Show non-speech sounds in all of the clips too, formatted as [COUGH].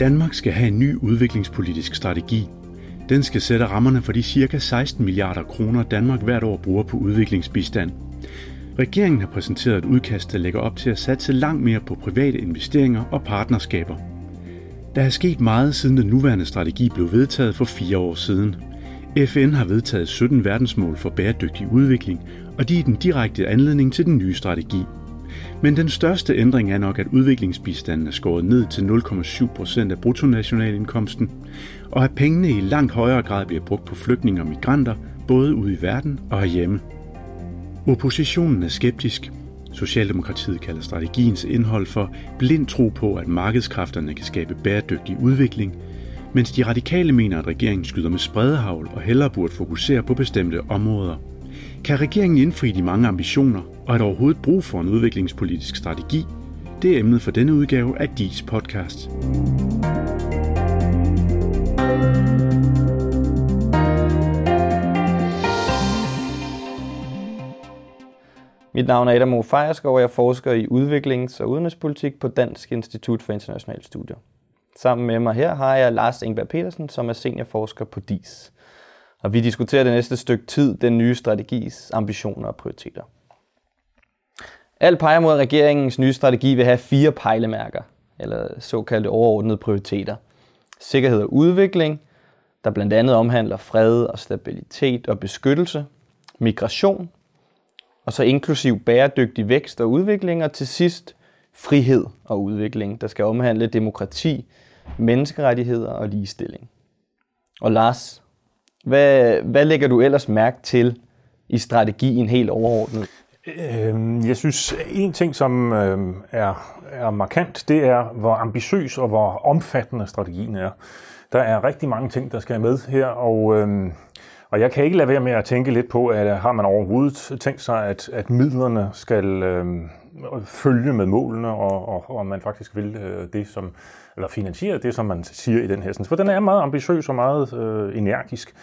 Danmark skal have en ny udviklingspolitisk strategi. Den skal sætte rammerne for de ca. 16 milliarder kroner, Danmark hvert år bruger på udviklingsbistand. Regeringen har præsenteret et udkast, der lægger op til at satse langt mere på private investeringer og partnerskaber. Der er sket meget siden den nuværende strategi blev vedtaget for fire år siden. FN har vedtaget 17 verdensmål for bæredygtig udvikling, og de er den direkte anledning til den nye strategi. Men den største ændring er nok, at udviklingsbistanden er skåret ned til 0,7 procent af bruttonationalindkomsten, og at pengene i langt højere grad bliver brugt på flygtninge og migranter, både ude i verden og herhjemme. Oppositionen er skeptisk. Socialdemokratiet kalder strategiens indhold for blind tro på, at markedskræfterne kan skabe bæredygtig udvikling, mens de radikale mener, at regeringen skyder med spredehavl og hellere burde fokusere på bestemte områder. Kan regeringen indfri de mange ambitioner, og er der overhovedet brug for en udviklingspolitisk strategi? Det er emnet for denne udgave af DIS podcast. Mit navn er Adam O. Fejerskov, og jeg forsker i udviklings- og udenrigspolitik på Dansk Institut for Internationale Studier. Sammen med mig her har jeg Lars Engberg Petersen, som er seniorforsker på DIS. Og vi diskuterer det næste stykke tid den nye strategis ambitioner og prioriteter. Alt peger mod, at regeringens nye strategi vil have fire pejlemærker, eller såkaldte overordnede prioriteter. Sikkerhed og udvikling, der blandt andet omhandler fred og stabilitet og beskyttelse, migration, og så inklusiv bæredygtig vækst og udvikling, og til sidst frihed og udvikling, der skal omhandle demokrati, menneskerettigheder og ligestilling. Og Lars, hvad, hvad lægger du ellers mærke til i strategien helt overordnet? Øhm, jeg synes, en ting, som øhm, er, er markant, det er, hvor ambitiøs og hvor omfattende strategien er. Der er rigtig mange ting, der skal med her, og, øhm, og jeg kan ikke lade være med at tænke lidt på, at har man overhovedet tænkt sig, at, at midlerne skal øh, følge med målene, og, og, og man faktisk vil øh, det, som, eller finansiere det, som man siger i den her. For den er meget ambitiøs og meget øh, energisk.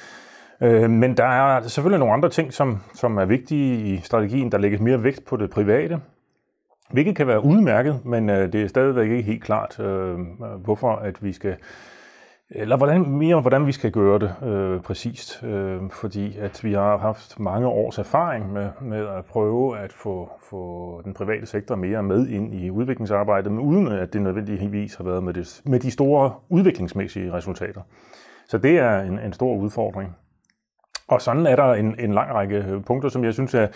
Øh, men der er selvfølgelig nogle andre ting, som, som er vigtige i strategien. Der lægges mere vægt på det private, hvilket kan være udmærket, men øh, det er stadigvæk ikke helt klart, øh, hvorfor at vi skal eller hvordan, mere hvordan vi skal gøre det øh, præcist, øh, fordi at vi har haft mange års erfaring med, med at prøve at få, få den private sektor mere med ind i udviklingsarbejdet, men uden at det nødvendigvis har været med, det, med de store udviklingsmæssige resultater. Så det er en, en stor udfordring. Og sådan er der en, en lang række øh, punkter, som jeg synes er,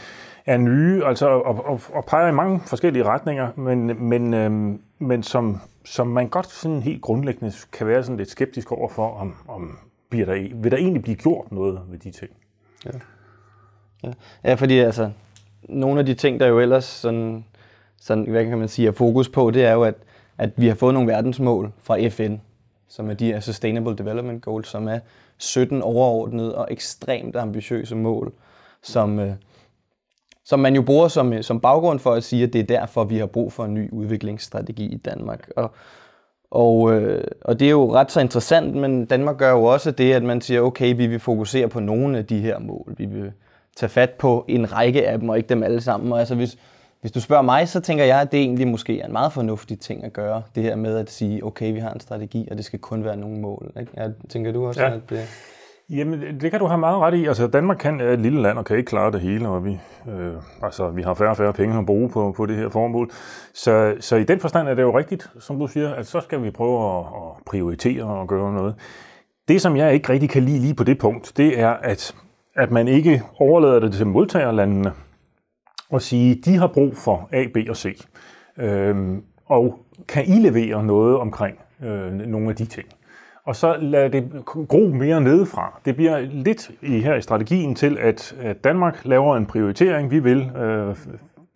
er nye, altså og, og, og peger i mange forskellige retninger, men, men, øhm, men som, som man godt sådan helt grundlæggende kan være sådan lidt skeptisk over for, om, om bliver der, e, vil der egentlig blive gjort noget ved de ting. Ja, ja. ja fordi altså, nogle af de ting, der jo ellers sådan, sådan, hvad kan man sige, er fokus på, det er jo, at, at vi har fået nogle verdensmål fra FN, som er de her Sustainable Development Goals, som er 17 overordnede og ekstremt ambitiøse mål, som, øh, som man jo bruger som, øh, som baggrund for at sige, at det er derfor, vi har brug for en ny udviklingsstrategi i Danmark. Og, og, øh, og det er jo ret så interessant, men Danmark gør jo også det, at man siger, okay, vi vil fokusere på nogle af de her mål. Vi vil tage fat på en række af dem, og ikke dem alle sammen. Og altså, hvis, hvis du spørger mig, så tænker jeg, at det egentlig måske er en meget fornuftig ting at gøre. Det her med at sige, okay, vi har en strategi, og det skal kun være nogle mål. Ikke? Jeg tænker du også, ja. at det... Jamen, det kan du have meget ret i. Altså, Danmark kan er et lille land og kan ikke klare det hele, og vi, øh, altså, vi har færre og færre penge at bruge på, på det her formål. Så, så i den forstand er det jo rigtigt, som du siger, at så skal vi prøve at, at prioritere og gøre noget. Det, som jeg ikke rigtig kan lide lige på det punkt, det er, at, at man ikke overlader det til modtagerlandene og sige, de har brug for A, B og C. Øhm, og kan I levere noget omkring øh, nogle af de ting? Og så lad det gro mere nedefra. Det bliver lidt i her i strategien til, at, at Danmark laver en prioritering. Vi vil øh,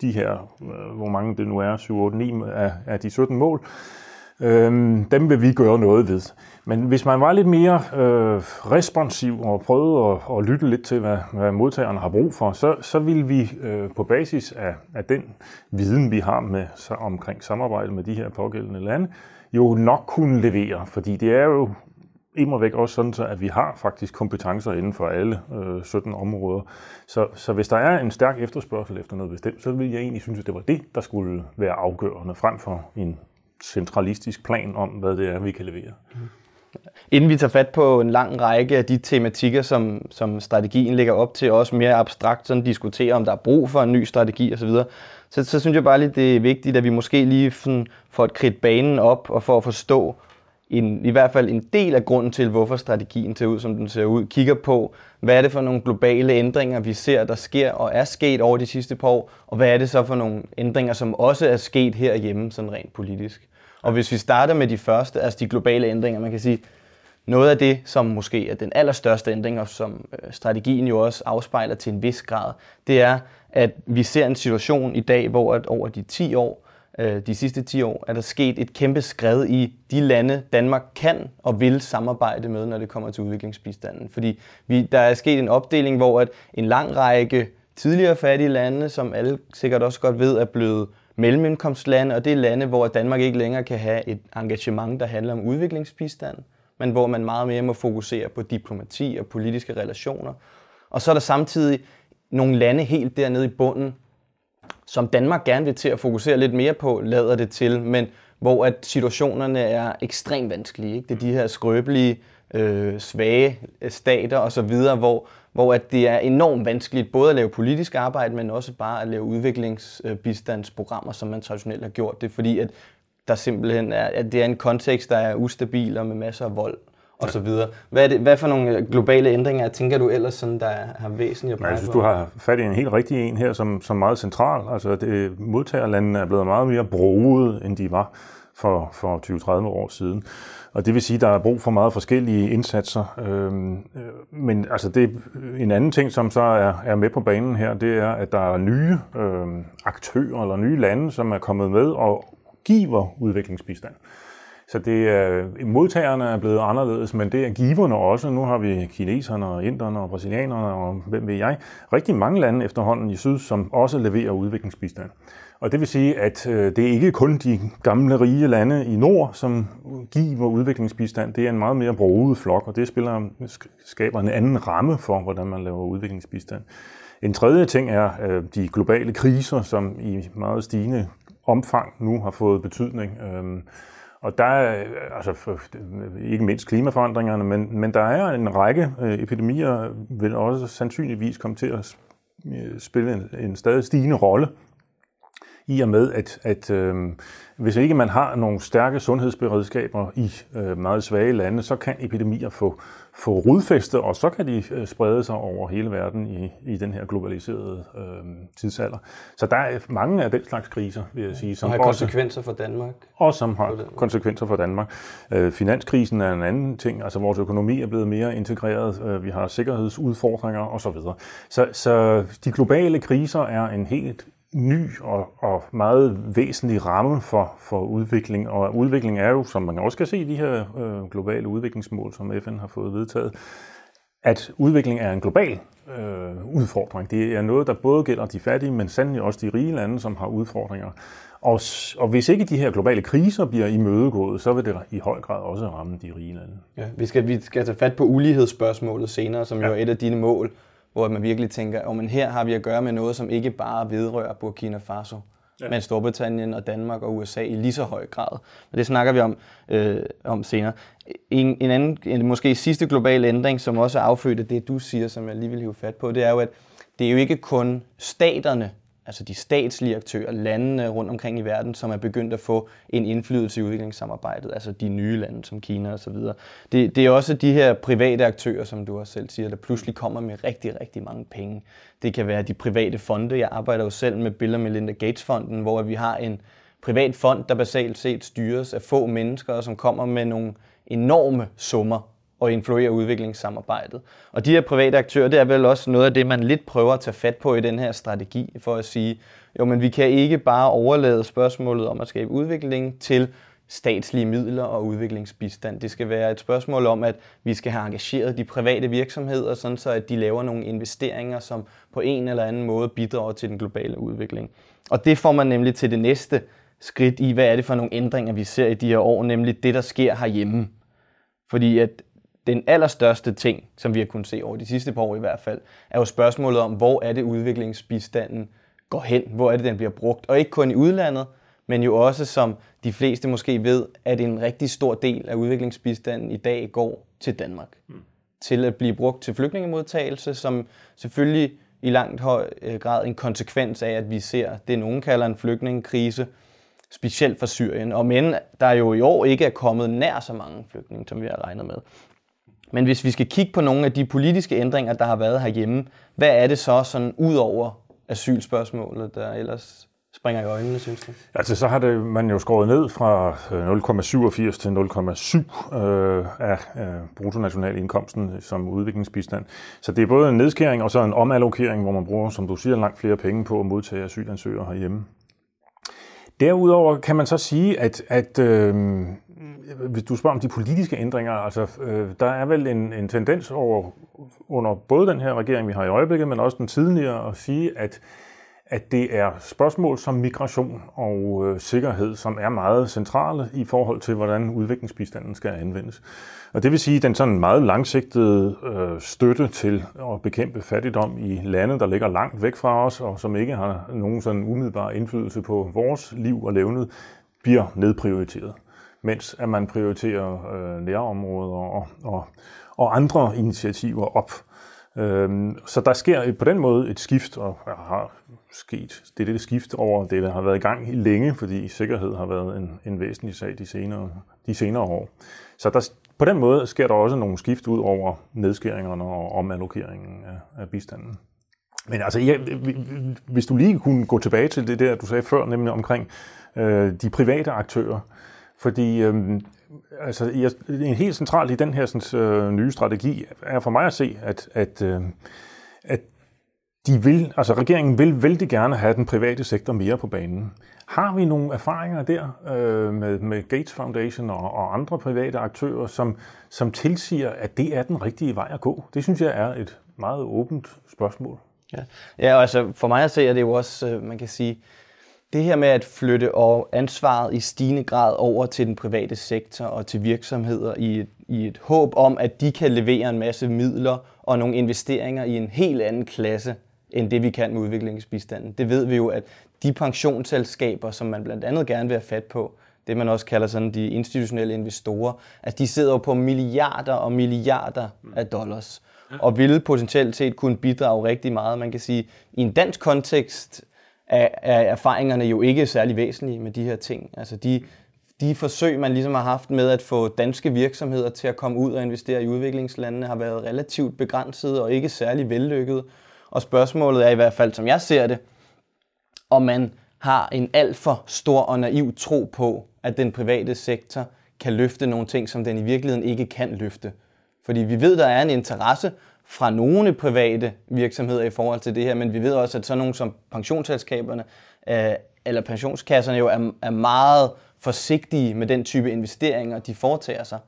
de her, øh, hvor mange det nu er, 7, 8, 9 af, af de 17 mål, øh, dem vil vi gøre noget ved. Men hvis man var lidt mere øh, responsiv og prøvede at, at lytte lidt til, hvad, hvad modtagerne har brug for, så, så vil vi øh, på basis af, af den viden, vi har med så, omkring samarbejde med de her pågældende lande, jo nok kunne levere. Fordi det er jo immer væk også sådan, så at vi har faktisk kompetencer inden for alle øh, 17 områder. Så, så hvis der er en stærk efterspørgsel efter noget bestemt, så vil jeg egentlig synes, at det var det, der skulle være afgørende frem for en centralistisk plan om, hvad det er, vi kan levere. Mm. Inden vi tager fat på en lang række af de tematikker, som, som strategien ligger op til, også mere abstrakt sådan diskutere, om der er brug for en ny strategi osv., så, så synes jeg bare lige, det er vigtigt, at vi måske lige sådan får et kridt banen op, og får at forstå en, i hvert fald en del af grunden til, hvorfor strategien ser ud, som den ser ud, kigger på, hvad er det for nogle globale ændringer, vi ser, der sker og er sket over de sidste par år, og hvad er det så for nogle ændringer, som også er sket herhjemme, sådan rent politisk. Og hvis vi starter med de første, altså de globale ændringer, man kan sige, noget af det, som måske er den allerstørste ændring, og som øh, strategien jo også afspejler til en vis grad, det er, at vi ser en situation i dag, hvor at over de 10 år, øh, de sidste 10 år, er der sket et kæmpe skred i de lande, Danmark kan og vil samarbejde med, når det kommer til udviklingsbistanden. Fordi vi, der er sket en opdeling, hvor at en lang række tidligere fattige lande, som alle sikkert også godt ved, er blevet mellemindkomstlande, og det er lande, hvor Danmark ikke længere kan have et engagement, der handler om udviklingsbistand, men hvor man meget mere må fokusere på diplomati og politiske relationer. Og så er der samtidig nogle lande helt dernede i bunden, som Danmark gerne vil til at fokusere lidt mere på, lader det til, men hvor at situationerne er ekstremt vanskelige. Ikke? Det er de her skrøbelige, øh, svage stater osv., hvor, hvor at det er enormt vanskeligt både at lave politisk arbejde, men også bare at lave udviklingsbistandsprogrammer, som man traditionelt har gjort det, fordi at der simpelthen er, at det er en kontekst, der er ustabil og med masser af vold og så videre. Hvad, er det, hvad for nogle globale ændringer tænker du ellers, sådan, der har væsentligt at pege Jeg synes, du har fat i en helt rigtig en her, som, som meget central. Altså, det, modtagerlandene er blevet meget mere broet, end de var for, for 20-30 år siden. Og det vil sige, at der er brug for meget forskellige indsatser. Øhm, øh, men altså det, en anden ting, som så er, er med på banen her, det er, at der er nye øhm, aktører eller nye lande, som er kommet med og giver udviklingsbistand. Så det er, modtagerne er blevet anderledes, men det er giverne også. Nu har vi kineserne og inderne og brasilianerne og hvem ved jeg. Rigtig mange lande efterhånden i syd, som også leverer udviklingsbistand. Og det vil sige, at øh, det er ikke kun de gamle rige lande i nord, som giver udviklingsbistand. Det er en meget mere broget flok, og det spiller, skaber en anden ramme for, hvordan man laver udviklingsbistand. En tredje ting er øh, de globale kriser, som i meget stigende omfang nu har fået betydning. Øhm, og der er, øh, altså ikke mindst klimaforandringerne, men, men der er en række epidemier, vil også sandsynligvis komme til at spille en, en stadig stigende rolle i og med, at, at øh, hvis ikke man har nogle stærke sundhedsberedskaber i øh, meget svage lande, så kan epidemier få, få rodfæste, og så kan de øh, sprede sig over hele verden i, i den her globaliserede øh, tidsalder. Så der er mange af den slags kriser, vil jeg sige. Som har konsekvenser for Danmark. Og som har konsekvenser for Danmark. Øh, finanskrisen er en anden ting. Altså vores økonomi er blevet mere integreret. Øh, vi har sikkerhedsudfordringer osv. Så, så de globale kriser er en helt ny og, og meget væsentlig ramme for, for udvikling. Og udvikling er jo, som man også kan se i de her øh, globale udviklingsmål, som FN har fået vedtaget, at udvikling er en global øh, udfordring. Det er noget, der både gælder de fattige, men sandelig også de rige lande, som har udfordringer. Og, og hvis ikke de her globale kriser bliver imødegået, så vil det i høj grad også ramme de rige lande. Ja, vi, skal, vi skal tage fat på ulighedsspørgsmålet senere, som ja. jo er et af dine mål hvor man virkelig tænker, at oh, her har vi at gøre med noget, som ikke bare vedrører Burkina Faso, ja. men Storbritannien og Danmark og USA i lige så høj grad. Og det snakker vi om, øh, om senere. En, en anden, en, måske sidste global ændring, som også er affødt af det, du siger, som jeg lige vil hive fat på, det er jo, at det er jo ikke kun staterne, altså de statslige aktører, landene rundt omkring i verden, som er begyndt at få en indflydelse i udviklingssamarbejdet, altså de nye lande som Kina osv. Det, det er også de her private aktører, som du også selv siger, der pludselig kommer med rigtig, rigtig mange penge. Det kan være de private fonde. Jeg arbejder jo selv med Bill og Melinda Gates-fonden, hvor vi har en privat fond, der basalt set styres af få mennesker, som kommer med nogle enorme summer og influere udviklingssamarbejdet. Og de her private aktører, det er vel også noget af det, man lidt prøver at tage fat på i den her strategi, for at sige, jo, men vi kan ikke bare overlade spørgsmålet om at skabe udvikling til statslige midler og udviklingsbistand. Det skal være et spørgsmål om, at vi skal have engageret de private virksomheder, sådan så at de laver nogle investeringer, som på en eller anden måde bidrager til den globale udvikling. Og det får man nemlig til det næste skridt i, hvad er det for nogle ændringer, vi ser i de her år, nemlig det, der sker herhjemme. Fordi at den allerstørste ting, som vi har kunnet se over de sidste par år i hvert fald, er jo spørgsmålet om, hvor er det udviklingsbistanden går hen, hvor er det, den bliver brugt. Og ikke kun i udlandet, men jo også, som de fleste måske ved, at en rigtig stor del af udviklingsbistanden i dag går til Danmark. Mm. Til at blive brugt til flygtningemodtagelse, som selvfølgelig i langt høj øh, grad en konsekvens af, at vi ser det, nogen kalder en flygtningekrise, specielt for Syrien. Og men der jo i år ikke er kommet nær så mange flygtninge, som vi har regnet med. Men hvis vi skal kigge på nogle af de politiske ændringer, der har været herhjemme, hvad er det så sådan ud over asylspørgsmålet, der ellers springer i øjnene, synes du? Altså, så har det, man jo skåret ned fra øh, 0,87 til 0,7 øh, af øh, bruttonationalindkomsten som udviklingsbistand. Så det er både en nedskæring og så en omallokering, hvor man bruger, som du siger, langt flere penge på at modtage asylansøgere herhjemme. Derudover kan man så sige, at, at øh, hvis du spørger om de politiske ændringer, altså øh, der er vel en, en tendens over under både den her regering, vi har i øjeblikket, men også den tidligere, at sige, at at det er spørgsmål som migration og øh, sikkerhed, som er meget centrale i forhold til, hvordan udviklingsbistanden skal anvendes. Og det vil sige, at den sådan meget langsigtede øh, støtte til at bekæmpe fattigdom i lande, der ligger langt væk fra os, og som ikke har nogen sådan umiddelbar indflydelse på vores liv og levnet, bliver nedprioriteret. Mens at man prioriterer øh, nærområder og, og, og andre initiativer op. Øhm, så der sker på den måde et skift, og har sket det er det skift over det, der har været i gang længe, fordi sikkerhed har været en, en væsentlig sag de senere, de senere år. Så der, på den måde sker der også nogle skift ud over nedskæringerne og omallokeringen af, af bistanden. Men altså, ja, hvis du lige kunne gå tilbage til det der, du sagde før, nemlig omkring øh, de private aktører, fordi øh, altså, jeg, en helt central i den her sådan, øh, nye strategi er for mig at se, at, at, øh, at de vil, altså regeringen vil vældig gerne have den private sektor mere på banen. Har vi nogle erfaringer der øh, med, med Gates Foundation og, og andre private aktører, som, som tilsiger, at det er den rigtige vej at gå? Det synes jeg er et meget åbent spørgsmål. Ja, ja altså for mig at se er det jo også, øh, man kan sige, det her med at flytte og ansvaret i stigende grad over til den private sektor og til virksomheder i et, i et håb om, at de kan levere en masse midler og nogle investeringer i en helt anden klasse end det vi kan med udviklingsbistanden. Det ved vi jo, at de pensionsselskaber, som man blandt andet gerne vil have fat på, det man også kalder sådan de institutionelle investorer, at de sidder jo på milliarder og milliarder af dollars, og ville potentielt set kunne bidrage rigtig meget. Man kan sige, i en dansk kontekst er, er erfaringerne jo ikke særlig væsentlige med de her ting. Altså de, de forsøg, man ligesom har haft med at få danske virksomheder til at komme ud og investere i udviklingslandene, har været relativt begrænset og ikke særlig vellykket. Og spørgsmålet er i hvert fald, som jeg ser det, om man har en alt for stor og naiv tro på, at den private sektor kan løfte nogle ting, som den i virkeligheden ikke kan løfte. Fordi vi ved, der er en interesse fra nogle private virksomheder i forhold til det her, men vi ved også, at sådan nogle som pensionsselskaberne øh, eller pensionskasserne jo er, er meget forsigtige med den type investeringer, de foretager sig.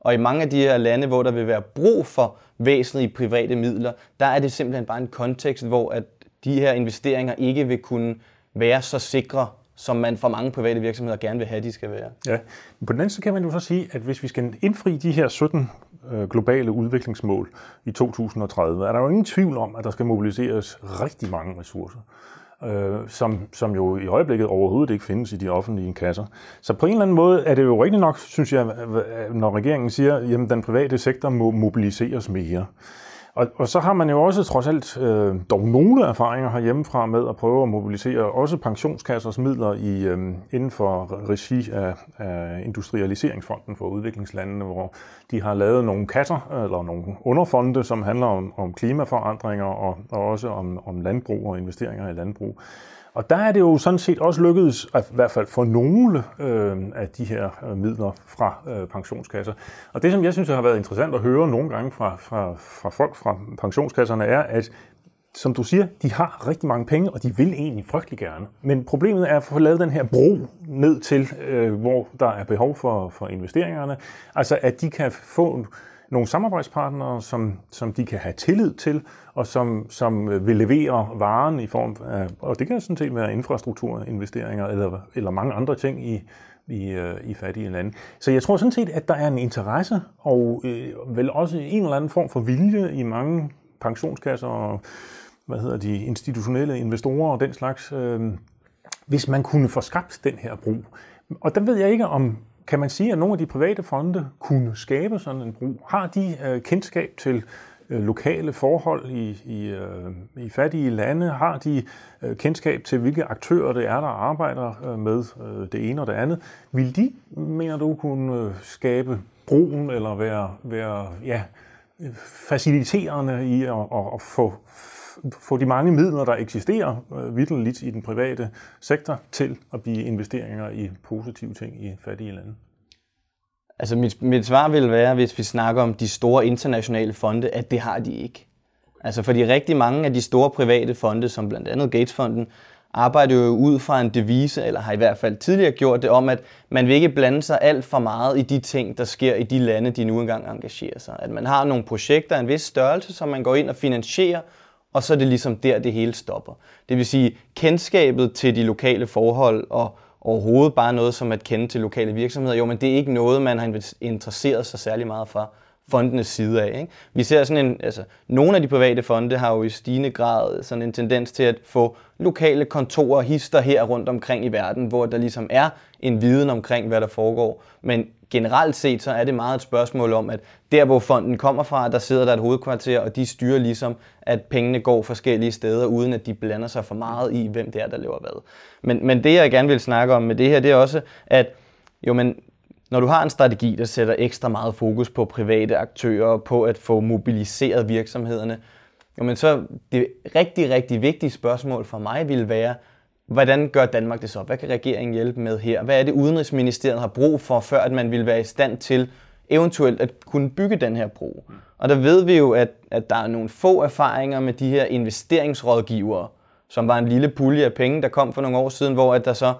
Og i mange af de her lande, hvor der vil være brug for væsentlige private midler, der er det simpelthen bare en kontekst, hvor at de her investeringer ikke vil kunne være så sikre, som man for mange private virksomheder gerne vil have, de skal være. Ja, men på den anden side kan man jo så sige, at hvis vi skal indfri de her 17 øh, globale udviklingsmål i 2030, er der jo ingen tvivl om, at der skal mobiliseres rigtig mange ressourcer øh, som, som jo i øjeblikket overhovedet ikke findes i de offentlige kasser. Så på en eller anden måde er det jo rigtigt nok, synes jeg, når regeringen siger, at den private sektor må mobiliseres mere. Og, og så har man jo også trods alt øh, dog nogle erfaringer herhjemmefra med at prøve at mobilisere også pensionskassers midler i, øh, inden for regi af, af Industrialiseringsfonden for udviklingslandene, hvor de har lavet nogle kasser eller nogle underfonde, som handler om, om klimaforandringer og, og også om, om landbrug og investeringer i landbrug. Og der er det jo sådan set også lykkedes, at i hvert fald for nogle øh, af de her øh, midler fra øh, pensionskasser. Og det, som jeg synes har været interessant at høre nogle gange fra, fra, fra folk fra pensionskasserne, er, at som du siger, de har rigtig mange penge, og de vil egentlig frygtelig gerne. Men problemet er at få lavet den her bro ned til, øh, hvor der er behov for, for investeringerne. Altså, at de kan få nogle samarbejdspartnere, som, som de kan have tillid til, og som, som øh, vil levere varen i form af, og det kan sådan set være infrastrukturinvesteringer eller, eller mange andre ting i, i, øh, i fattige lande. Så jeg tror sådan set, at der er en interesse, og øh, vel også en eller anden form for vilje i mange pensionskasser og hvad hedder de institutionelle investorer og den slags, øh, hvis man kunne få skabt den her bro. Og der ved jeg ikke, om kan man sige, at nogle af de private fonde kunne skabe sådan en bro? Har de øh, kendskab til øh, lokale forhold i, i, øh, i fattige lande? Har de øh, kendskab til, hvilke aktører det er, der arbejder øh, med øh, det ene og det andet? Vil de, mener du, kunne øh, skabe broen eller være, være ja, øh, faciliterende i at, at, at få, få de mange midler, der eksisterer øh, vidteligt i den private sektor, til at blive investeringer i positive ting i fattige lande? Altså mit, mit svar vil være, hvis vi snakker om de store internationale fonde, at det har de ikke. Altså fordi rigtig mange af de store private fonde, som blandt andet Gatesfonden, arbejder jo ud fra en devise, eller har i hvert fald tidligere gjort det, om at man vil ikke blande sig alt for meget i de ting, der sker i de lande, de nu engang engagerer sig. At man har nogle projekter af en vis størrelse, som man går ind og finansierer, og så er det ligesom der, det hele stopper. Det vil sige, kendskabet til de lokale forhold og overhovedet bare noget som at kende til lokale virksomheder. Jo, men det er ikke noget, man har interesseret sig særlig meget for fondenes side af. Ikke? Vi ser sådan en, altså, nogle af de private fonde har jo i stigende grad sådan en tendens til at få lokale kontorer og hister her rundt omkring i verden, hvor der ligesom er en viden omkring, hvad der foregår. Men generelt set, så er det meget et spørgsmål om, at der hvor fonden kommer fra, der sidder der et hovedkvarter, og de styrer ligesom, at pengene går forskellige steder, uden at de blander sig for meget i, hvem det er, der lever hvad. Men, men det jeg gerne vil snakke om med det her, det er også, at jo, men når du har en strategi, der sætter ekstra meget fokus på private aktører, på at få mobiliseret virksomhederne, jamen så det rigtig, rigtig vigtige spørgsmål for mig vil være, hvordan gør Danmark det så? Hvad kan regeringen hjælpe med her? Hvad er det, Udenrigsministeriet har brug for, før at man vil være i stand til eventuelt at kunne bygge den her bro? Og der ved vi jo, at, at der er nogle få erfaringer med de her investeringsrådgivere, som var en lille pulje af penge, der kom for nogle år siden, hvor at der så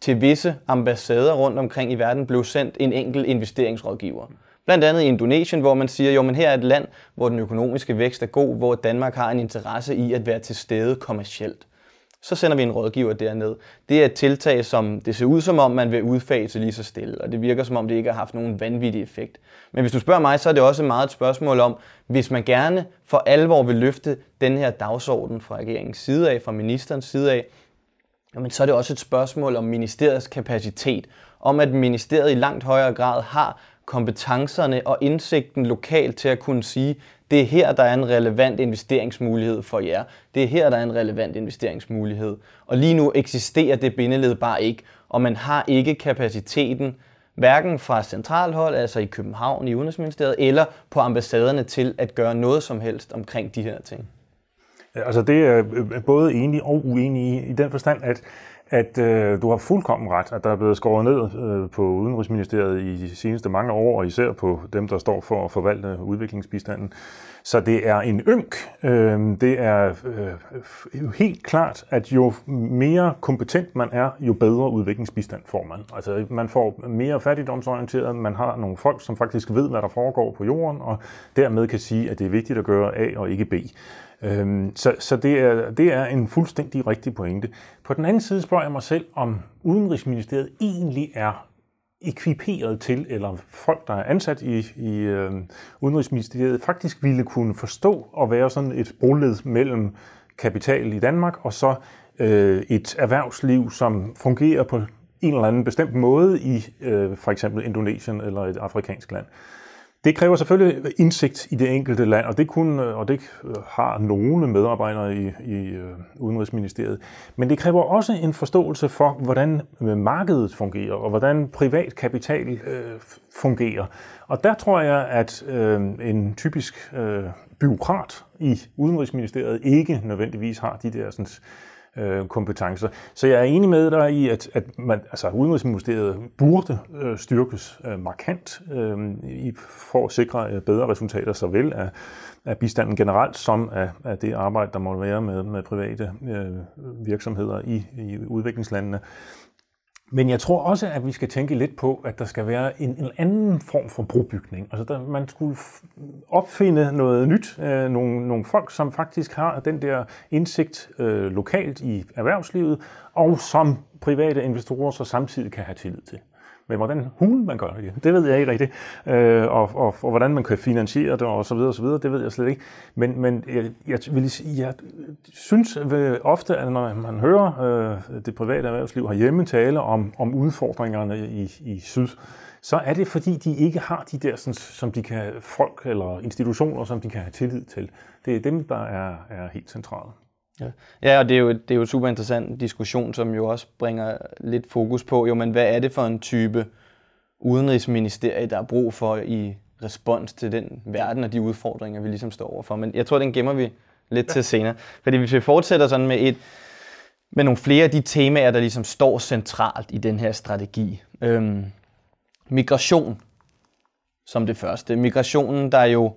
til visse ambassader rundt omkring i verden blev sendt en enkelt investeringsrådgiver. Blandt andet i Indonesien, hvor man siger, jo, men her er et land, hvor den økonomiske vækst er god, hvor Danmark har en interesse i at være til stede kommercielt. Så sender vi en rådgiver derned. Det er et tiltag, som det ser ud som om, man vil udfase lige så stille, og det virker som om, det ikke har haft nogen vanvittig effekt. Men hvis du spørger mig, så er det også meget et spørgsmål om, hvis man gerne for alvor vil løfte den her dagsorden fra regeringens side af, fra ministerens side af, jamen så er det også et spørgsmål om ministeriets kapacitet, om at ministeriet i langt højere grad har kompetencerne og indsigten lokalt til at kunne sige, det er her, der er en relevant investeringsmulighed for jer. Det er her, der er en relevant investeringsmulighed. Og lige nu eksisterer det bindeled bare ikke, og man har ikke kapaciteten, hverken fra centralhold, altså i København i Udenrigsministeriet, eller på ambassaderne til at gøre noget som helst omkring de her ting. Øh, altså det er øh, øh, både enig og uenig i, i den forstand, at at øh, du har fuldkommen ret, at der er blevet skåret ned øh, på Udenrigsministeriet i de seneste mange år, og især på dem, der står for at forvalte udviklingsbistanden. Så det er en ynk. Øh, det er øh, helt klart, at jo mere kompetent man er, jo bedre udviklingsbistand får man. Altså man får mere fattigdomsorienteret, man har nogle folk, som faktisk ved, hvad der foregår på jorden, og dermed kan sige, at det er vigtigt at gøre A og ikke B. Øhm, så så det, er, det er en fuldstændig rigtig pointe. På den anden side spørger jeg mig selv, om Udenrigsministeriet egentlig er ekviperet til, eller folk, der er ansat i, i øh, Udenrigsministeriet, faktisk ville kunne forstå og være sådan et broled mellem kapital i Danmark og så øh, et erhvervsliv, som fungerer på en eller anden bestemt måde i øh, for eksempel Indonesien eller et afrikansk land. Det kræver selvfølgelig indsigt i det enkelte land, og det, kunne, øh, og det øh, har nogle medarbejdere i, i øh, Udenrigsministeriet. Men det kræver også en forståelse for, hvordan markedet fungerer, og hvordan privat kapital øh, fungerer. Og der tror jeg, at øh, en typisk øh, byråkrat i Udenrigsministeriet ikke nødvendigvis har de der sådan, øh, øh, kompetencer. Så jeg er enig med dig i, at, at man, altså, Udenrigsministeriet burde øh, styrkes øh, markant øh, i, for at sikre øh, bedre resultater, såvel af, af bistanden generelt, som af, af det arbejde, der må være med, med private øh, virksomheder i, i udviklingslandene. Men jeg tror også, at vi skal tænke lidt på, at der skal være en, en anden form for brobygning. Altså, der, man skulle opfinde noget nyt. Øh, nogle, nogle folk, som faktisk har den der indsigt øh, lokalt i erhvervslivet, og som private investorer så samtidig kan have tillid til. Men hvordan hulen man gør det, det ved jeg ikke rigtigt. Øh, og, og, og, hvordan man kan finansiere det og så videre, og så videre det ved jeg slet ikke. Men, men jeg, jeg, vil sige, jeg synes øh, ofte, at når man hører øh, det private erhvervsliv herhjemme tale om, om udfordringerne i, i syd, så er det fordi, de ikke har de der, sådan, som de kan, folk eller institutioner, som de kan have tillid til. Det er dem, der er, er helt centrale. Ja, ja og det er, jo, det er jo en super interessant diskussion, som jo også bringer lidt fokus på, jo, men hvad er det for en type udenrigsministerie, der er brug for i respons til den verden og de udfordringer, vi ligesom står overfor. Men jeg tror, den gemmer vi lidt ja. til senere. Fordi hvis vi fortsætter sådan med et med nogle flere af de temaer, der ligesom står centralt i den her strategi. Øhm, migration som det første. Migrationen, der jo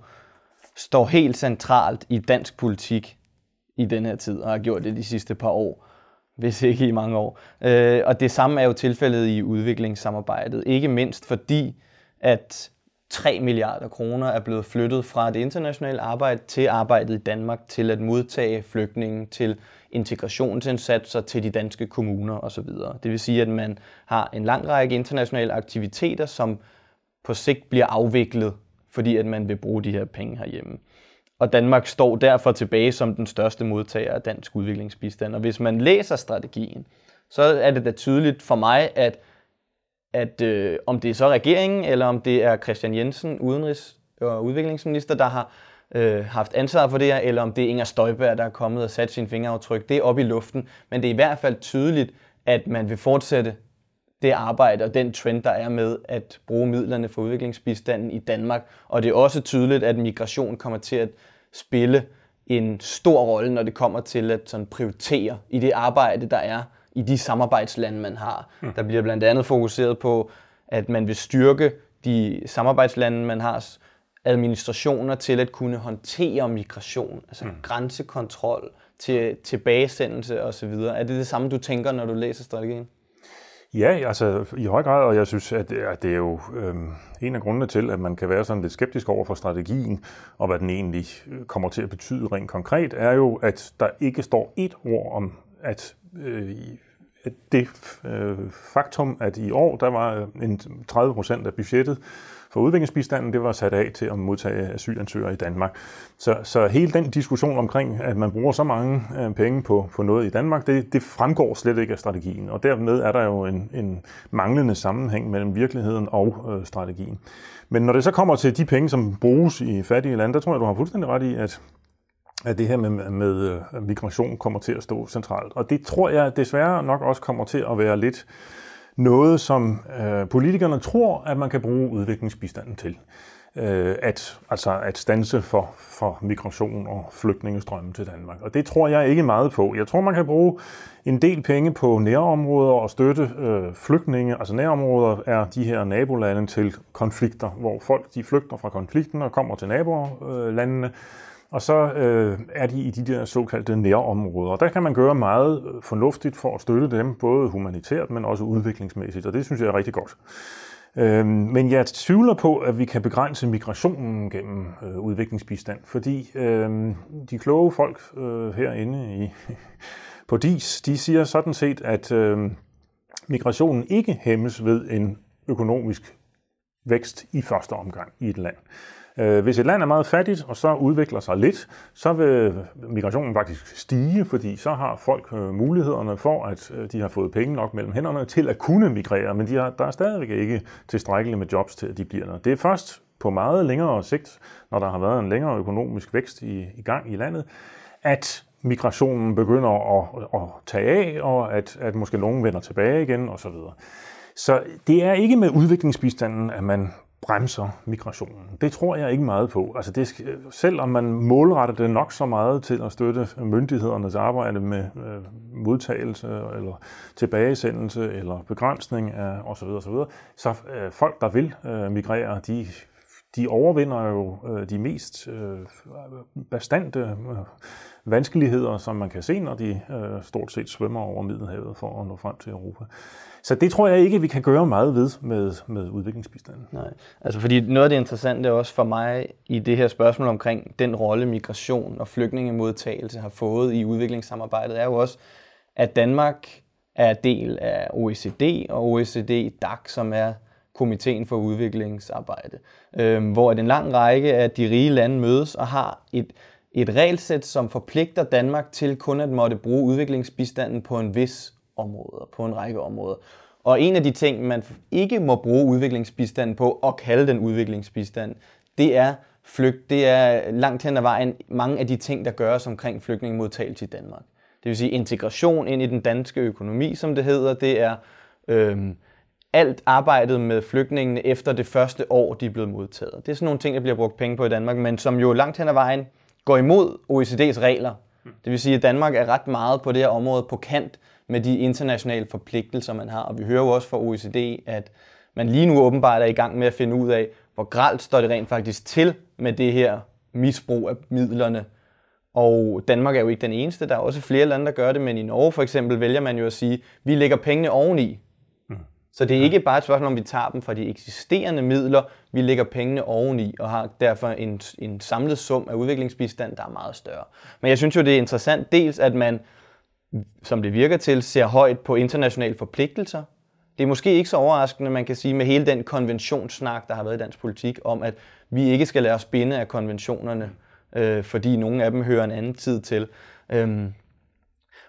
står helt centralt i dansk politik i den her tid, og har gjort det de sidste par år, hvis ikke i mange år. Øh, og det samme er jo tilfældet i udviklingssamarbejdet, ikke mindst fordi, at 3 milliarder kroner er blevet flyttet fra det internationale arbejde til arbejdet i Danmark, til at modtage flygtninge, til integrationsindsatser til de danske kommuner osv. Det vil sige, at man har en lang række internationale aktiviteter, som på sigt bliver afviklet, fordi at man vil bruge de her penge herhjemme. Og Danmark står derfor tilbage som den største modtager af dansk udviklingsbistand. Og hvis man læser strategien, så er det da tydeligt for mig, at, at øh, om det er så regeringen, eller om det er Christian Jensen, udenrigs- og udviklingsminister, der har øh, haft ansvar for det her, eller om det er Inger Støjberg, der er kommet og sat sin fingeraftryk. Det er op i luften, men det er i hvert fald tydeligt, at man vil fortsætte det arbejde og den trend, der er med at bruge midlerne for udviklingsbistanden i Danmark. Og det er også tydeligt, at migration kommer til at spille en stor rolle, når det kommer til at sådan prioritere i det arbejde, der er i de samarbejdslande, man har. Mm. Der bliver blandt andet fokuseret på, at man vil styrke de samarbejdslande, man har, administrationer til at kunne håndtere migration, altså mm. grænsekontrol, til tilbagesendelse osv. Er det det samme, du tænker, når du læser strategien? Ja, altså i høj grad, og jeg synes, at det er, at det er jo øh, en af grundene til, at man kan være sådan lidt skeptisk over for strategien, og hvad den egentlig øh, kommer til at betyde rent konkret, er jo, at der ikke står et ord om, at, øh, at det øh, faktum, at i år, der var øh, en 30 procent af budgettet for udviklingsbistanden, det var sat af til at modtage asylansøgere i Danmark. Så, så hele den diskussion omkring, at man bruger så mange øh, penge på, på noget i Danmark, det, det fremgår slet ikke af strategien. Og dermed er der jo en, en manglende sammenhæng mellem virkeligheden og øh, strategien. Men når det så kommer til de penge, som bruges i fattige lande, der tror jeg, du har fuldstændig ret i, at at det her med, med øh, migration kommer til at stå centralt. Og det tror jeg desværre nok også kommer til at være lidt noget, som øh, politikerne tror, at man kan bruge udviklingsbistanden til. Øh, at, altså at stanse for, for migration og flygtningestrømme til Danmark. Og det tror jeg ikke meget på. Jeg tror, man kan bruge en del penge på nærområder og støtte øh, flygtninge. Altså nærområder er de her nabolande til konflikter, hvor folk de flygter fra konflikten og kommer til nabolandene. Øh, og så øh, er de i de der såkaldte nærområder. Der kan man gøre meget øh, fornuftigt for at støtte dem, både humanitært, men også udviklingsmæssigt, og det synes jeg er rigtig godt. Øh, men jeg tvivler på, at vi kan begrænse migrationen gennem øh, udviklingsbistand, fordi øh, de kloge folk øh, herinde i, [LAUGHS] på DIS, de siger sådan set, at øh, migrationen ikke hæmmes ved en økonomisk vækst i første omgang i et land. Øh, hvis et land er meget fattigt, og så udvikler sig lidt, så vil migrationen faktisk stige, fordi så har folk øh, mulighederne for, at øh, de har fået penge nok mellem hænderne til at kunne migrere, men de har, der er stadigvæk ikke tilstrækkeligt med jobs til, at de bliver der. Det er først på meget længere sigt, når der har været en længere økonomisk vækst i, i gang i landet, at migrationen begynder at, at tage af, og at, at måske nogen vender tilbage igen osv. Så det er ikke med udviklingsbistanden, at man bremser migrationen. Det tror jeg ikke meget på. Altså det, selvom man målretter det nok så meget til at støtte myndighedernes arbejde med øh, modtagelse eller tilbagesendelse eller begrænsning af osv. osv. Så øh, folk, der vil øh, migrere, de, de overvinder jo øh, de mest øh, bestandte øh, vanskeligheder, som man kan se, når de øh, stort set svømmer over Middelhavet for at nå frem til Europa. Så det tror jeg ikke, vi kan gøre meget ved med, med udviklingsbistanden. Nej, altså fordi noget af det interessante også for mig i det her spørgsmål omkring den rolle migration og flygtningemodtagelse har fået i udviklingssamarbejdet, er jo også, at Danmark er del af OECD og OECD DAC, som er Komiteen for Udviklingsarbejde, øh, hvor en lang række af de rige lande mødes og har et, et regelsæt, som forpligter Danmark til kun at måtte bruge udviklingsbistanden på en vis område, på en række områder. Og en af de ting, man ikke må bruge udviklingsbistanden på og kalde den udviklingsbistand, det er flygt. Det er langt hen ad vejen mange af de ting, der gøres omkring flygtningemodtagelse i Danmark. Det vil sige integration ind i den danske økonomi, som det hedder. Det er øhm, alt arbejdet med flygtningene efter det første år, de er blevet modtaget. Det er sådan nogle ting, der bliver brugt penge på i Danmark, men som jo langt hen ad vejen går imod OECD's regler. Det vil sige, at Danmark er ret meget på det her område på kant med de internationale forpligtelser, man har. Og vi hører jo også fra OECD, at man lige nu åbenbart er i gang med at finde ud af, hvor gralt står det rent faktisk til med det her misbrug af midlerne. Og Danmark er jo ikke den eneste, der er også flere lande, der gør det, men i Norge for eksempel vælger man jo at sige, vi lægger pengene oveni. Mm. Så det er ikke bare et spørgsmål om, vi tager dem fra de eksisterende midler, vi lægger pengene oveni og har derfor en, en samlet sum af udviklingsbistand, der er meget større. Men jeg synes jo, det er interessant dels, at man, som det virker til, ser højt på internationale forpligtelser, det er måske ikke så overraskende, man kan sige, med hele den konventionssnak, der har været i dansk politik, om at vi ikke skal lade os binde af konventionerne, øh, fordi nogle af dem hører en anden tid til. Øhm,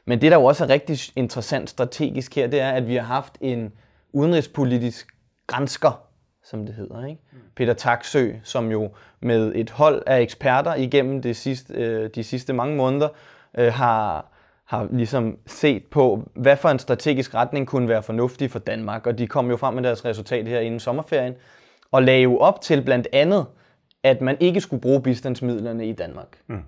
men det, der jo også er rigtig interessant strategisk her, det er, at vi har haft en udenrigspolitisk grænsker, som det hedder. Ikke? Mm. Peter Taksø, som jo med et hold af eksperter igennem det sidste, øh, de sidste mange måneder øh, har har ligesom set på, hvad for en strategisk retning kunne være fornuftig for Danmark. Og de kom jo frem med deres resultat her inden sommerferien, og lagde jo op til blandt andet, at man ikke skulle bruge bistandsmidlerne i Danmark. Mm.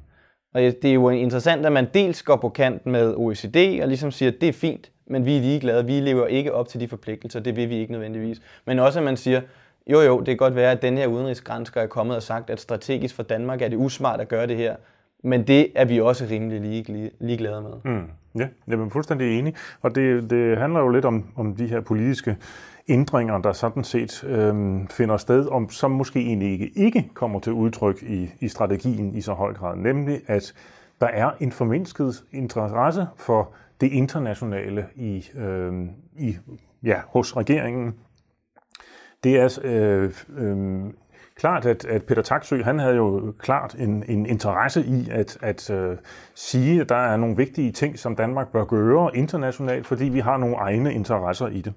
Og det er jo interessant, at man dels går på kant med OECD og ligesom siger, at det er fint, men vi er ligeglade, vi lever ikke op til de forpligtelser, det vil vi ikke nødvendigvis. Men også at man siger, jo jo, det kan godt være, at den her udenrigsgrænsker er kommet og sagt, at strategisk for Danmark er det usmart at gøre det her, men det er vi også rimelig lige, ligeglade med. Mm. Ja, jeg er fuldstændig enig. Og det, det handler jo lidt om, om de her politiske ændringer, der sådan set øh, finder sted, om, som måske egentlig ikke, ikke kommer til udtryk i, i strategien i så høj grad. Nemlig, at der er en formindsket interesse for det internationale i, øh, i, ja, hos regeringen. Det er øh, øh, klart, at, at Peter Taksø, han havde jo klart en, en interesse i at, at øh, sige, at der er nogle vigtige ting, som Danmark bør gøre internationalt, fordi vi har nogle egne interesser i det.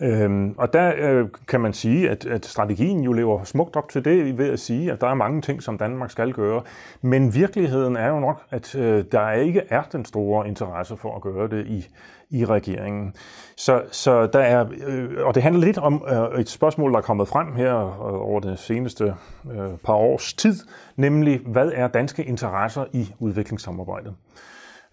Øhm, og der øh, kan man sige, at, at strategien jo lever smukt op til det ved at sige, at der er mange ting, som Danmark skal gøre. Men virkeligheden er jo nok, at øh, der ikke er den store interesse for at gøre det i, i regeringen. Så, så der er, øh, og det handler lidt om øh, et spørgsmål, der er kommet frem her øh, over det seneste øh, par års tid, nemlig hvad er danske interesser i udviklingssamarbejdet?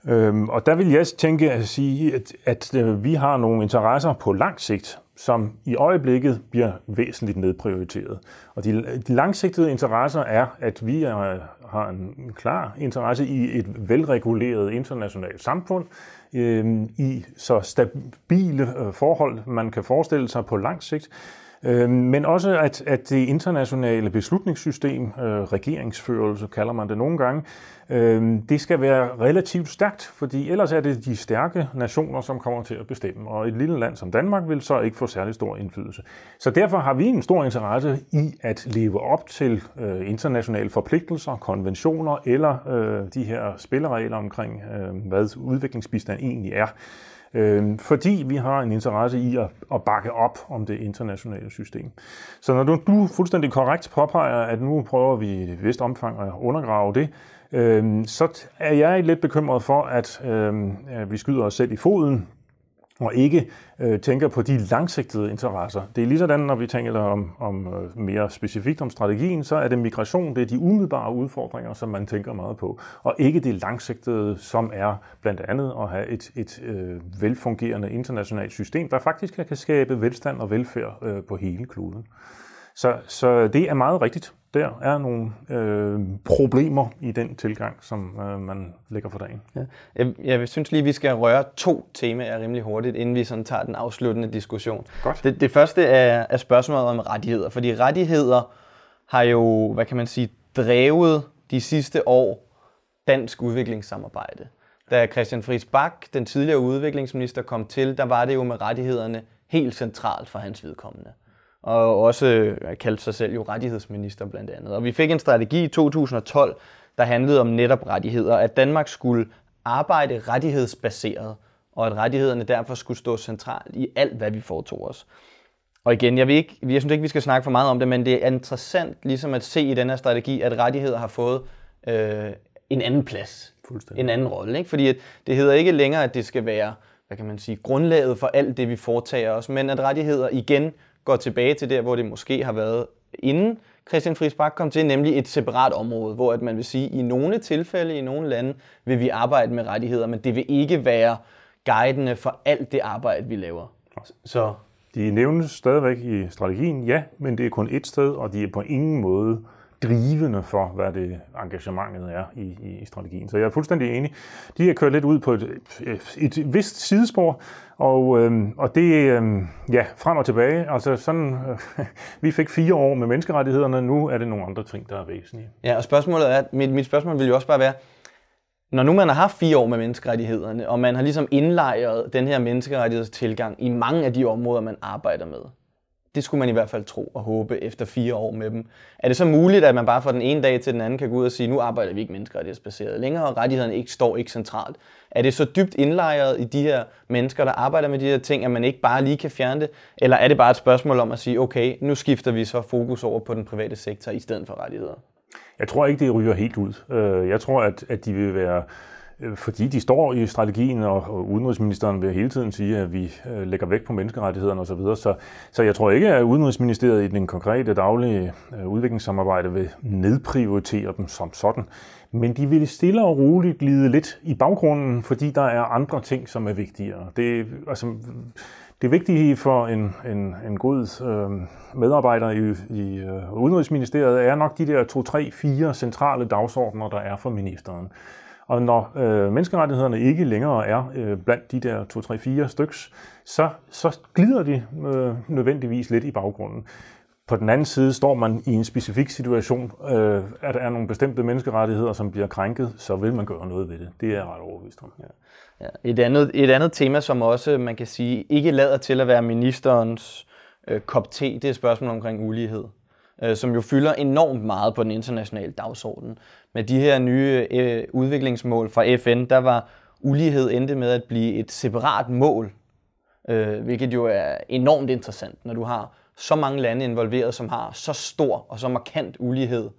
Øhm, og der vil jeg tænke at sige, at, at øh, vi har nogle interesser på lang sigt, som i øjeblikket bliver væsentligt nedprioriteret. Og de, de langsigtede interesser er, at vi er, har en klar interesse i et velreguleret internationalt samfund, øh, i så stabile øh, forhold, man kan forestille sig på lang sigt, øh, men også at, at det internationale beslutningssystem, øh, regeringsførelse kalder man det nogle gange, øh, det skal være relativt stærkt, fordi ellers er det de stærke nationer, som kommer til at bestemme, og et lille land som Danmark vil så ikke få særlig stor indflydelse. Så derfor har vi en stor interesse i at leve op til øh, internationale forpligtelser, konventioner eller øh, de her spilleregler omkring, øh, hvad udviklingsbistand egentlig er. Øh, fordi vi har en interesse i at, at bakke op om det internationale system. Så når du, du fuldstændig korrekt påpeger, at nu prøver vi i et vist omfang at undergrave det, øh, så er jeg lidt bekymret for, at øh, vi skyder os selv i foden og ikke øh, tænker på de langsigtede interesser. Det er lige sådan, når vi tænker om, om øh, mere specifikt om strategien, så er det migration, det er de umiddelbare udfordringer, som man tænker meget på, og ikke det langsigtede, som er blandt andet at have et, et øh, velfungerende internationalt system, der faktisk kan skabe velstand og velfærd øh, på hele kloden. Så, så det er meget rigtigt. Der er nogle øh, problemer i den tilgang, som øh, man lægger for dagen. Ja. Jeg, jeg synes lige, vi skal røre to temaer rimelig hurtigt, inden vi sådan tager den afsluttende diskussion. Godt. Det, det første er, er spørgsmålet om rettigheder, fordi rettigheder har jo, hvad kan man sige, drevet de sidste år dansk udviklingssamarbejde. Da Christian Friis Bak, den tidligere udviklingsminister, kom til, der var det jo med rettighederne helt centralt for hans vedkommende. Og også øh, kaldte sig selv jo rettighedsminister blandt andet. Og vi fik en strategi i 2012, der handlede om netop rettigheder, at Danmark skulle arbejde rettighedsbaseret, og at rettighederne derfor skulle stå centralt i alt, hvad vi foretog os. Og igen, jeg, vil ikke, jeg synes ikke, vi skal snakke for meget om det, men det er interessant ligesom at se i den her strategi, at rettigheder har fået øh, en anden plads, en anden rolle. Ikke? Fordi at det hedder ikke længere, at det skal være hvad kan man sige, grundlaget for alt det, vi foretager os, men at rettigheder igen går tilbage til der, hvor det måske har været inden Christian Friis Bak kom til, nemlig et separat område, hvor at man vil sige, at i nogle tilfælde, i nogle lande, vil vi arbejde med rettigheder, men det vil ikke være guidende for alt det arbejde, vi laver. Så de nævnes stadigvæk i strategien, ja, men det er kun et sted, og de er på ingen måde drivende for, hvad det engagementet er i, i, i strategien. Så jeg er fuldstændig enig. De har kørt lidt ud på et, et, et vist sidespor, og, øhm, og det øhm, ja, frem og tilbage. Altså sådan, øh, [LAUGHS] vi fik fire år med menneskerettighederne, nu er det nogle andre ting, der er væsentlige. Ja, og spørgsmålet er, mit, mit spørgsmål vil jo også bare være, når nu man har haft fire år med menneskerettighederne, og man har ligesom indlejret den her menneskerettighedstilgang i mange af de områder, man arbejder med, det skulle man i hvert fald tro og håbe efter fire år med dem. Er det så muligt, at man bare fra den ene dag til den anden kan gå ud og sige, nu arbejder vi ikke menneskerettighedsbaseret længere, og rettighederne ikke står ikke centralt? Er det så dybt indlejret i de her mennesker, der arbejder med de her ting, at man ikke bare lige kan fjerne det? Eller er det bare et spørgsmål om at sige, okay, nu skifter vi så fokus over på den private sektor i stedet for rettigheder? Jeg tror ikke, det ryger helt ud. Øh, jeg tror, at, at de vil være Øh, fordi de står i strategien, og udenrigsministeren vil hele tiden sige, at vi øh, lægger vægt på menneskerettighederne osv. Så, så, så jeg tror ikke, at udenrigsministeriet i den konkrete daglige øh, udviklingssamarbejde vil nedprioritere dem som sådan. Men de vil stille og roligt glide lidt i baggrunden, fordi der er andre ting, som er vigtigere. Det, altså, det vigtige for en, en, en god øh, medarbejder i, i øh, Udenrigsministeriet er nok de der to, tre, fire centrale dagsordner, der er for ministeren. Og når øh, menneskerettighederne ikke længere er øh, blandt de der 2, 3, 4 styks, så, så glider de øh, nødvendigvis lidt i baggrunden. På den anden side står man i en specifik situation, øh, at der er nogle bestemte menneskerettigheder, som bliver krænket, så vil man gøre noget ved det. Det er jeg ret overbevist om. Ja. Ja. Et, andet, et andet tema, som også, man kan sige, ikke lader til at være ministerens øh, kop te, det er spørgsmålet omkring ulighed øh, som jo fylder enormt meget på den internationale dagsorden. Med de her nye øh, udviklingsmål fra FN, der var ulighed endte med at blive et separat mål, øh, hvilket jo er enormt interessant, når du har så mange lande involveret, som har så stor og så markant ulighed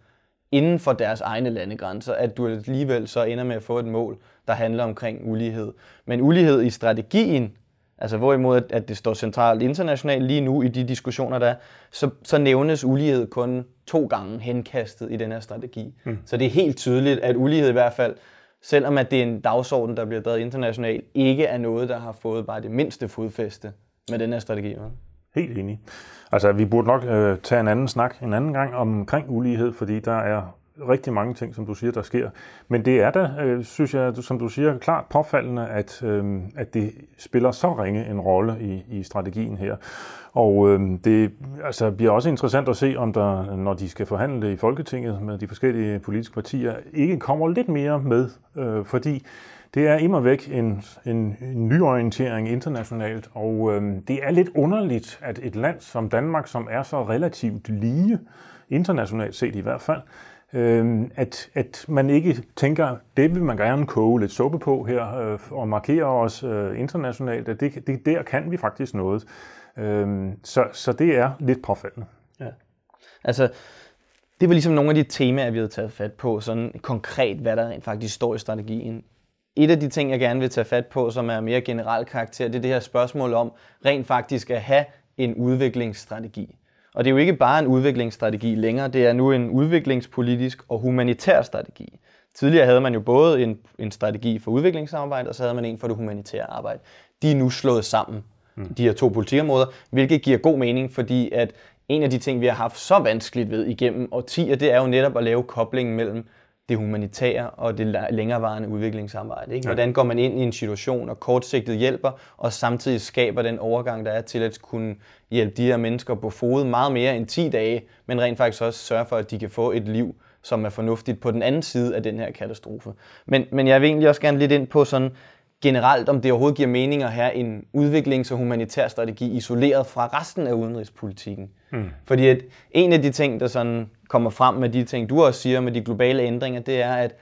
inden for deres egne landegrænser, at du alligevel så ender med at få et mål, der handler omkring ulighed. Men ulighed i strategien Altså hvorimod at det står centralt internationalt lige nu i de diskussioner, der er, så, så nævnes ulighed kun to gange henkastet i den her strategi. Mm. Så det er helt tydeligt, at ulighed i hvert fald, selvom at det er en dagsorden, der bliver drevet internationalt, ikke er noget, der har fået bare det mindste fodfæste med den her strategi. Ja? Helt enig. Altså vi burde nok øh, tage en anden snak en anden gang omkring ulighed, fordi der er rigtig mange ting, som du siger, der sker. Men det er da, øh, synes jeg, som du siger, klart påfaldende, at, øh, at det spiller så ringe en rolle i, i strategien her. Og øh, det altså, bliver også interessant at se, om der, når de skal forhandle i Folketinget med de forskellige politiske partier, ikke kommer lidt mere med, øh, fordi det er immer væk en, en, en nyorientering internationalt, og øh, det er lidt underligt, at et land som Danmark, som er så relativt lige, internationalt set i hvert fald, øh, at, at man ikke tænker, det vil man gerne koge lidt suppe på her, øh, og markere os øh, internationalt, at det, det, der kan vi faktisk noget. Øh, så, så det er lidt påfaldende. Ja. Altså, det var ligesom nogle af de temaer, vi havde taget fat på, sådan konkret, hvad der faktisk står i strategien. Et af de ting, jeg gerne vil tage fat på, som er mere generel karakter, det er det her spørgsmål om rent faktisk at have en udviklingsstrategi. Og det er jo ikke bare en udviklingsstrategi længere, det er nu en udviklingspolitisk og humanitær strategi. Tidligere havde man jo både en, en strategi for udviklingssamarbejde, og så havde man en for det humanitære arbejde. De er nu slået sammen, mm. de her to politikområder, hvilket giver god mening, fordi at en af de ting, vi har haft så vanskeligt ved igennem årtier, det er jo netop at lave koblingen mellem det humanitære og det længerevarende udviklingsarbejde. Ikke? Hvordan går man ind i en situation og kortsigtet hjælper, og samtidig skaber den overgang, der er til at kunne hjælpe de her mennesker på fod meget mere end 10 dage, men rent faktisk også sørge for, at de kan få et liv, som er fornuftigt på den anden side af den her katastrofe. Men, men jeg vil egentlig også gerne lidt ind på sådan generelt, om det overhovedet giver mening at have en udviklings- og humanitær strategi isoleret fra resten af udenrigspolitikken. Mm. Fordi at en af de ting, der sådan kommer frem med de ting, du også siger med de globale ændringer, det er, at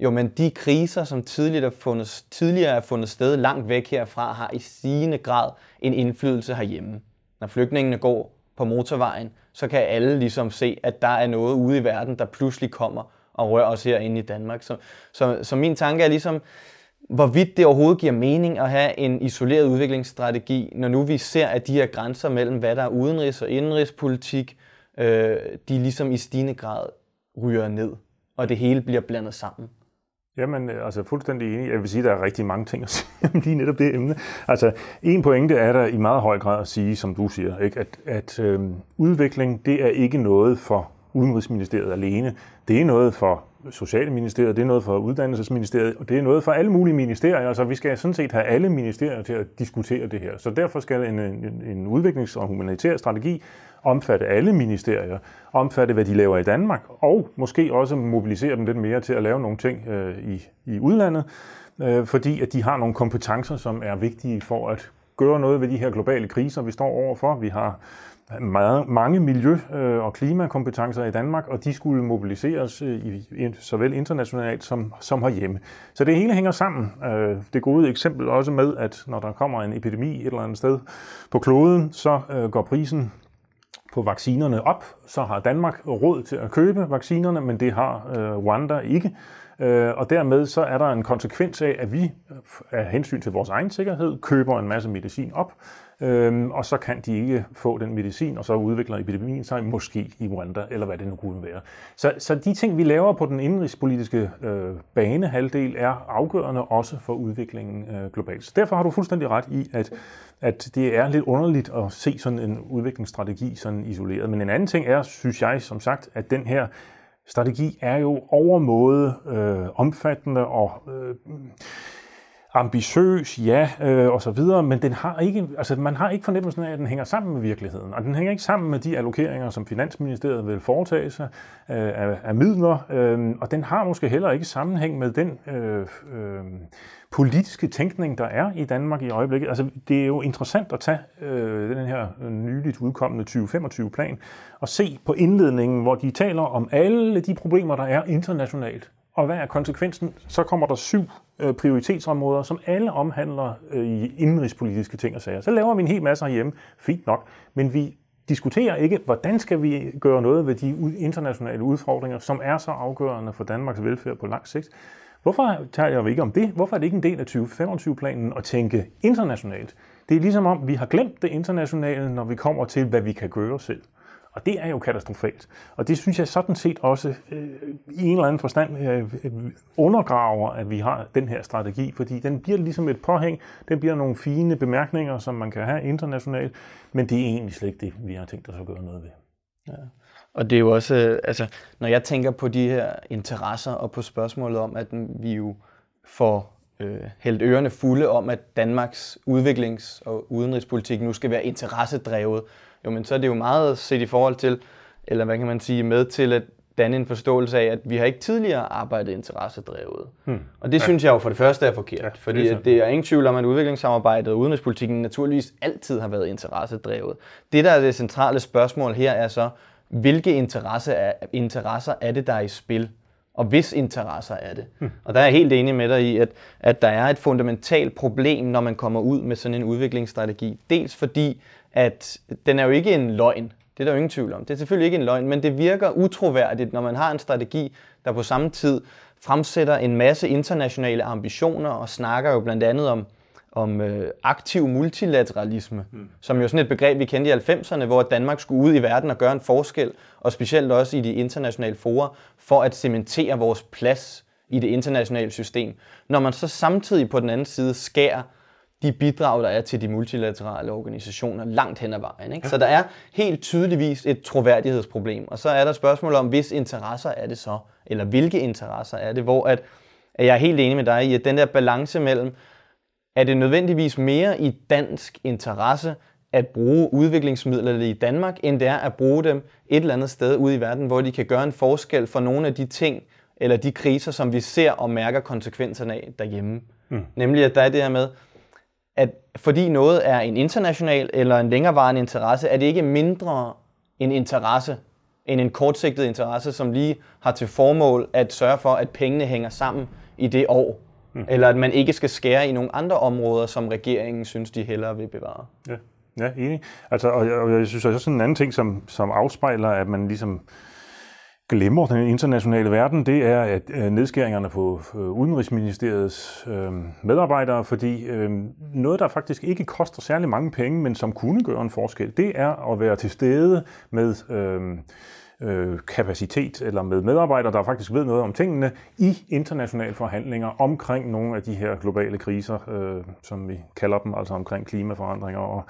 jo, men de kriser, som tidligere er fundet, tidligere er fundet sted langt væk herfra, har i stigende grad en indflydelse herhjemme. Når flygtningene går på motorvejen, så kan alle ligesom se, at der er noget ude i verden, der pludselig kommer og rører os herinde i Danmark. Så, så, så min tanke er ligesom, hvorvidt det overhovedet giver mening at have en isoleret udviklingsstrategi, når nu vi ser, at de her grænser mellem, hvad der er udenrigs- og indenrigspolitik, øh, de ligesom i stigende grad ryger ned, og det hele bliver blandet sammen. Jamen, øh, altså fuldstændig enig. Jeg vil sige, at der er rigtig mange ting at [LAUGHS] sige om lige netop det emne. Altså, en pointe er der i meget høj grad at sige, som du siger, ikke? at, at øh, udvikling, det er ikke noget for Udenrigsministeriet alene. Det er noget for Socialministeriet, det er noget for Uddannelsesministeriet, og det er noget for alle mulige ministerier. Altså, vi skal sådan set have alle ministerier til at diskutere det her. Så derfor skal en, en, en udviklings- og humanitær strategi omfatte alle ministerier, omfatte, hvad de laver i Danmark, og måske også mobilisere dem lidt mere til at lave nogle ting øh, i, i udlandet, øh, fordi at de har nogle kompetencer, som er vigtige for at gøre noget ved de her globale kriser, vi står overfor. Vi har meget, mange miljø- øh, og klimakompetencer i Danmark, og de skulle mobiliseres øh, i, såvel internationalt som, som herhjemme. Så det hele hænger sammen. Øh, det gode eksempel også med, at når der kommer en epidemi et eller andet sted på kloden, så går prisen på vaccinerne op, så har Danmark råd til at købe vaccinerne, men det har Rwanda ikke. Øh, og dermed så er der en konsekvens af, at vi øh, af hensyn til vores egen sikkerhed køber en masse medicin op, Øhm, og så kan de ikke få den medicin, og så udvikler epidemien sig måske i Rwanda, eller hvad det nu kunne være. Så, så de ting, vi laver på den indrigspolitiske øh, banehalvdel, er afgørende også for udviklingen øh, globalt. Så derfor har du fuldstændig ret i, at, at det er lidt underligt at se sådan en udviklingsstrategi sådan isoleret. Men en anden ting er, synes jeg som sagt, at den her strategi er jo overmåde øh, omfattende og øh, ambitiøs, ja, øh, og så videre, men den har ikke, altså, man har ikke fornemmelsen af, at den hænger sammen med virkeligheden. Og den hænger ikke sammen med de allokeringer, som Finansministeriet vil foretage sig øh, af, af midler, øh, og den har måske heller ikke sammenhæng med den øh, øh, politiske tænkning, der er i Danmark i øjeblikket. Altså, det er jo interessant at tage øh, den her øh, nyligt udkommende 2025-plan og se på indledningen, hvor de taler om alle de problemer, der er internationalt og hvad er konsekvensen? Så kommer der syv øh, prioritetsområder, som alle omhandler øh, i indenrigspolitiske ting og sager. Så laver vi en hel masse herhjemme, fint nok, men vi diskuterer ikke, hvordan skal vi gøre noget ved de internationale udfordringer, som er så afgørende for Danmarks velfærd på lang sigt. Hvorfor taler jeg ikke om det? Hvorfor er det ikke en del af 2025-planen at tænke internationalt? Det er ligesom om, vi har glemt det internationale, når vi kommer til, hvad vi kan gøre selv. Og det er jo katastrofalt. Og det synes jeg sådan set også øh, i en eller anden forstand øh, øh, undergraver, at vi har den her strategi, fordi den bliver ligesom et påhæng, den bliver nogle fine bemærkninger, som man kan have internationalt, men det er egentlig slet ikke det, vi har tænkt os at gøre noget ved. Ja. Og det er jo også, øh, altså, når jeg tænker på de her interesser og på spørgsmålet om, at vi jo får øh, hældt ørerne fulde om, at Danmarks udviklings- og udenrigspolitik nu skal være interessedrevet, jo, men så er det jo meget set i forhold til, eller hvad kan man sige, med til at danne en forståelse af, at vi har ikke tidligere arbejdet interessedrevet. Hmm. Og det ja. synes jeg jo for det første er forkert, ja, fordi det er, det er ingen tvivl om, at udviklingssamarbejdet og udenrigspolitikken naturligvis altid har været interessedrevet. Det, der er det centrale spørgsmål her, er så, hvilke interesse er, interesser er det, der er i spil? Og hvis interesser er det? Hmm. Og der er jeg helt enig med dig i, at, at der er et fundamentalt problem, når man kommer ud med sådan en udviklingsstrategi. Dels fordi, at den er jo ikke en løgn. Det er der jo ingen tvivl om. Det er selvfølgelig ikke en løgn, men det virker utroværdigt, når man har en strategi, der på samme tid fremsætter en masse internationale ambitioner og snakker jo blandt andet om, om øh, aktiv multilateralisme, mm. som jo sådan et begreb, vi kendte i 90'erne, hvor Danmark skulle ud i verden og gøre en forskel, og specielt også i de internationale forer, for at cementere vores plads i det internationale system. Når man så samtidig på den anden side skærer de bidrag, der er til de multilaterale organisationer langt hen ad vejen. Ikke? Ja. Så der er helt tydeligvis et troværdighedsproblem. Og så er der spørgsmål om, hvis interesser er det så, eller hvilke interesser er det, hvor at, at jeg er helt enig med dig i, at den der balance mellem, er det nødvendigvis mere i dansk interesse at bruge udviklingsmidler i Danmark, end det er at bruge dem et eller andet sted ude i verden, hvor de kan gøre en forskel for nogle af de ting, eller de kriser, som vi ser og mærker konsekvenserne af derhjemme. Mm. Nemlig at der er det her med, at fordi noget er en international eller en længerevarende interesse, er det ikke mindre en interesse end en kortsigtet interesse, som lige har til formål at sørge for, at pengene hænger sammen i det år. Mm. Eller at man ikke skal skære i nogle andre områder, som regeringen synes, de hellere vil bevare. Ja, ja enig. Altså, og, og jeg synes også sådan en anden ting, som, som afspejler, at man ligesom glemmer den internationale verden, det er at øh, nedskæringerne på øh, Udenrigsministeriets øh, medarbejdere, fordi øh, noget, der faktisk ikke koster særlig mange penge, men som kunne gøre en forskel, det er at være til stede med øh, øh, kapacitet eller med medarbejdere, der faktisk ved noget om tingene i internationale forhandlinger omkring nogle af de her globale kriser, øh, som vi kalder dem, altså omkring klimaforandringer og,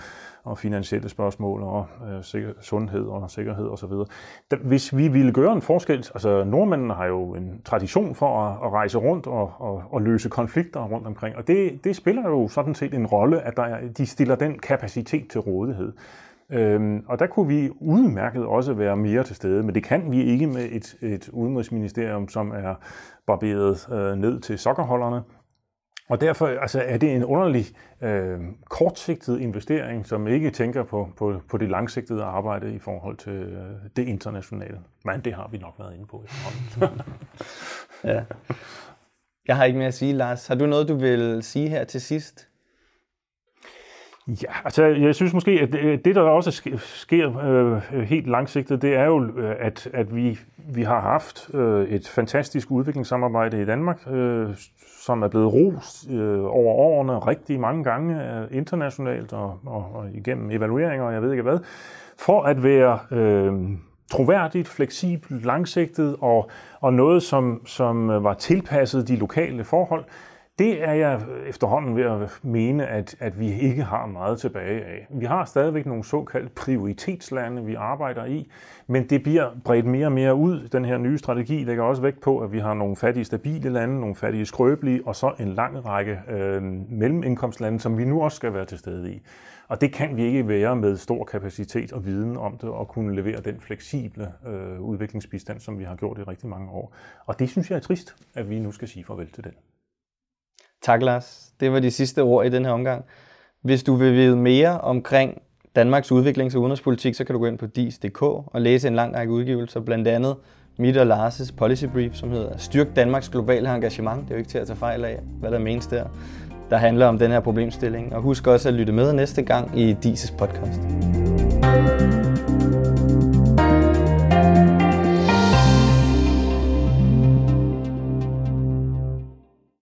og finansielle spørgsmål og øh, sikker, sundhed og sikkerhed osv. Hvis vi ville gøre en forskel, altså nordmændene har jo en tradition for at, at rejse rundt og, og, og løse konflikter rundt omkring, og det, det spiller jo sådan set en rolle, at der er, de stiller den kapacitet til rådighed. Øhm, og der kunne vi udmærket også være mere til stede, men det kan vi ikke med et, et udenrigsministerium, som er barberet øh, ned til sokkerholderne. Og derfor altså, er det en underlig øh, kortsigtet investering, som ikke tænker på, på, på det langsigtede arbejde i forhold til øh, det internationale. Men det har vi nok været inde på. [LAUGHS] ja. Jeg har ikke mere at sige, Lars. Har du noget, du vil sige her til sidst? Ja, altså jeg synes måske, at øh, det, der også sker øh, helt langsigtet, det er jo, øh, at, at vi, vi har haft øh, et fantastisk udviklingssamarbejde i Danmark, øh, som er blevet rost øh, over årene rigtig mange gange øh, internationalt og, og, og igennem evalueringer og jeg ved ikke hvad, for at være øh, troværdigt, fleksibelt, langsigtet og, og noget, som, som øh, var tilpasset de lokale forhold. Det er jeg efterhånden ved at mene, at, at vi ikke har meget tilbage af. Vi har stadigvæk nogle såkaldte prioritetslande, vi arbejder i, men det bliver bredt mere og mere ud. Den her nye strategi lægger også vægt på, at vi har nogle fattige stabile lande, nogle fattige skrøbelige, og så en lang række øh, mellemindkomstlande, som vi nu også skal være til stede i. Og det kan vi ikke være med stor kapacitet og viden om det, og kunne levere den fleksible øh, udviklingsbistand, som vi har gjort i rigtig mange år. Og det synes jeg er trist, at vi nu skal sige farvel til den. Tak, Lars. Det var de sidste ord i den her omgang. Hvis du vil vide mere omkring Danmarks udviklings- og udenrigspolitik, så kan du gå ind på dis.dk og læse en lang række udgivelser, blandt andet mit og Lars' policy brief, som hedder Styrk Danmarks globale engagement. Det er jo ikke til at tage fejl af, hvad der menes der, der handler om den her problemstilling. Og husk også at lytte med næste gang i DIS' podcast. thank you